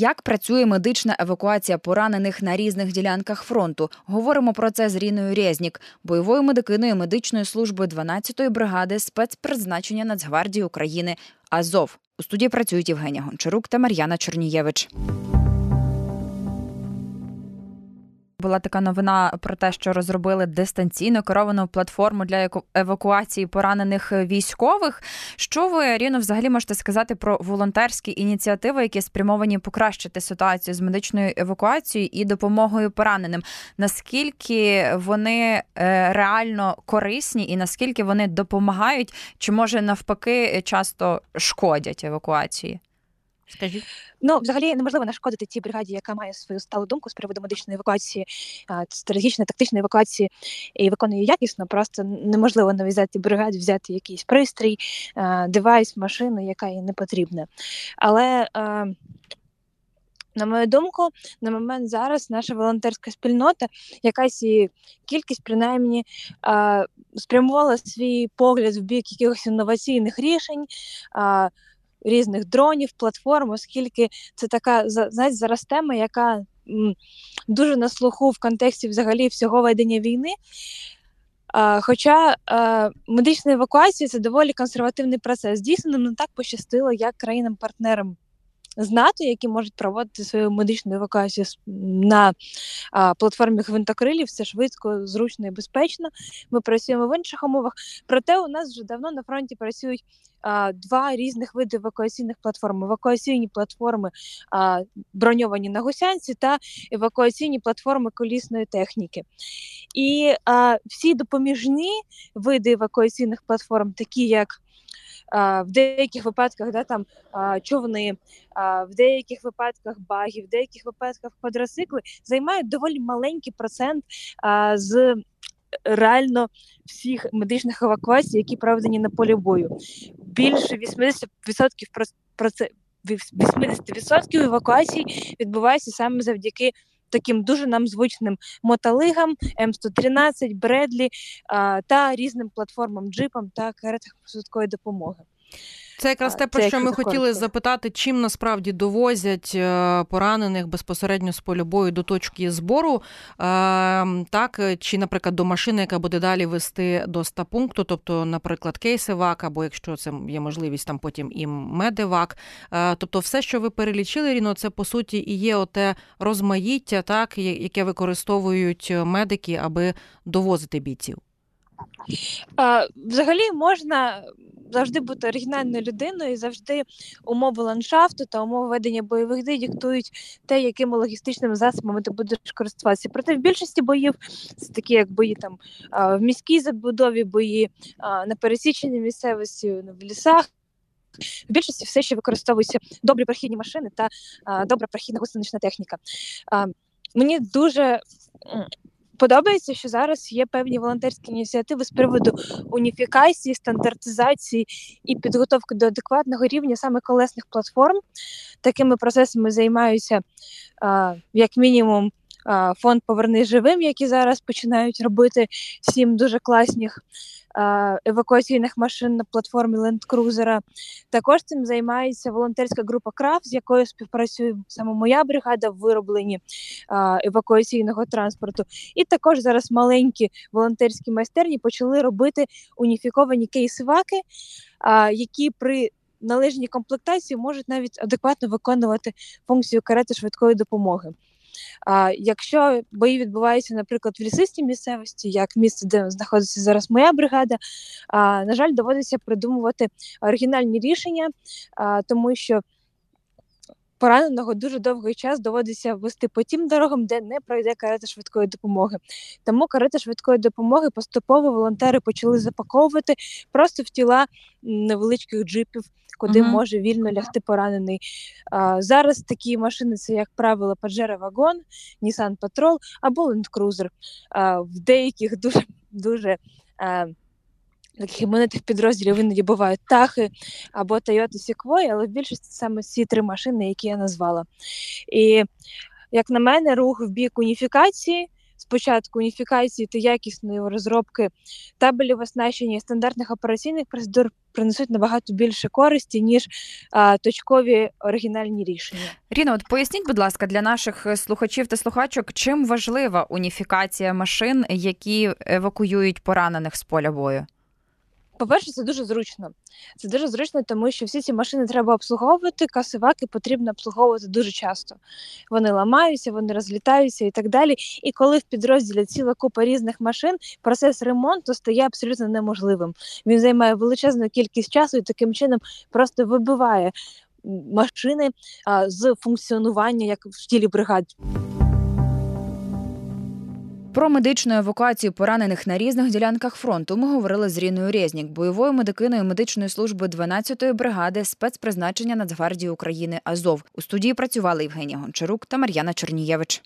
Як працює медична евакуація поранених на різних ділянках фронту? Говоримо про це з Ріною Резнік, бойовою медикиною медичної служби 12-ї бригади спецпризначення Нацгвардії України Азов. У студії працюють Євгенія Гончарук та Мар'яна Чорнієвич. Була така новина про те, що розробили дистанційно керовану платформу для евакуації поранених військових. Що ви Ріно, взагалі можете сказати про волонтерські ініціативи, які спрямовані покращити ситуацію з медичною евакуацією і допомогою пораненим? Наскільки вони е, реально корисні і наскільки вони допомагають, чи може навпаки часто шкодять евакуації? Скажіть. Ну, взагалі неможливо нашкодити тій бригаді, яка має свою сталу думку з приводу медичної евакуації, стратегічної, тактичної евакуації і виконує якісно. Просто неможливо нав'язати бригаді, взяти якийсь пристрій, девайс, машину, яка їй не потрібна. Але на мою думку, на момент зараз наша волонтерська спільнота, якась її кількість, принаймні, спрямувала свій погляд в бік якихось інноваційних рішень різних дронів, платформ, оскільки це така знаєте, зараз тема, яка дуже на слуху в контексті взагалі всього ведення війни. Хоча медична евакуація це доволі консервативний процес. Дійсно, не так пощастило, як країнам-партнерам з НАТО, які можуть проводити свою медичну евакуацію на а, платформі гвинтокрилів, все швидко, зручно і безпечно. Ми працюємо в інших умовах. Проте у нас вже давно на фронті працюють два різних види евакуаційних платформ: евакуаційні платформи, а, броньовані на гусянці, та евакуаційні платформи колісної техніки. І а, всі допоміжні види евакуаційних платформ, такі як в деяких випадках да, там човни, в деяких випадках баги, в деяких випадках квадроцикли займають доволі маленький процент з реально всіх медичних евакуацій, які проведені на полі бою. Більше 80% про це 80% евакуацій відбувається саме завдяки таким дуже нам звичним мотолигам, М113, Бредлі та різним платформам, джипам та каретах швидкої допомоги. Це якраз те, про що ми хотіли запитати, чим насправді довозять е, поранених безпосередньо з полю бою до точки збору, е, так чи, наприклад, до машини, яка буде далі вести до стапункту, тобто, наприклад, кейсивак, або якщо це є можливість, там потім і медивак. Е, тобто, все, що ви перелічили, Ріно, це по суті і є оте розмаїття, так яке використовують медики, аби довозити бійців. Взагалі можна завжди бути оригінальною людиною, і завжди умови ландшафту та умови ведення бойових дій диктують те, якими логістичними засобами ти будеш користуватися. Проте в більшості боїв це такі, як бої там в міській забудові, бої на пересіченні місцевості в лісах. В більшості все ще використовуються добрі прохідні машини та добра прохідна гусенична техніка. Мені дуже Подобається, що зараз є певні волонтерські ініціативи з приводу уніфікації, стандартизації і підготовки до адекватного рівня саме колесних платформ. Такими процесами займаються як мінімум фонд Поверни живим, які зараз починають робити сім дуже класних евакуаційних машин на платформі Лендкрузера. Також цим займається волонтерська група Краф, з якою співпрацює саме моя бригада в виробленні евакуаційного транспорту. І також зараз маленькі волонтерські майстерні почали робити уніфіковані кейсиваки, які при належній комплектації можуть навіть адекватно виконувати функцію карети швидкої допомоги. А якщо бої відбуваються, наприклад, в лісистій місцевості, як місце, де знаходиться зараз моя бригада, а, на жаль, доводиться придумувати оригінальні рішення, а, тому що пораненого дуже довгий час доводиться вести по тим дорогам, де не пройде карета швидкої допомоги. Тому карета швидкої допомоги поступово волонтери почали запаковувати просто в тіла невеличких джипів, куди uh-huh. може вільно лягти поранений. А, Зараз такі машини це, як правило, Pajero Вагон, Nissan Patrol або Land Cruiser. А, В деяких дуже дуже. А, таких іменитих підрозділів іноді бувають тахи або Toyota Sequoia, але в більшості саме ці три машини, які я назвала. І як на мене, рух в бік уніфікації спочатку уніфікації та якісної розробки табелів оснащення і стандартних операційних процедур принесуть набагато більше користі ніж а, точкові оригінальні рішення. Ріна, от поясніть, будь ласка, для наших слухачів та слухачок, чим важлива уніфікація машин, які евакуюють поранених з поля бою. По-перше, це дуже зручно. Це дуже зручно, тому що всі ці машини треба обслуговувати, касиваки потрібно обслуговувати дуже часто. Вони ламаються, вони розлітаються і так далі. І коли в підрозділі ціла купа різних машин, процес ремонту стає абсолютно неможливим. Він займає величезну кількість часу і таким чином просто вибиває машини а, з функціонування як в тілі бригад. Про медичну евакуацію поранених на різних ділянках фронту ми говорили з Ріною Резнік, бойовою медикиною медичної служби 12-ї бригади спецпризначення Нацгвардії України Азов. У студії працювали Євгенія Гончарук та Мар'яна Чернієвич.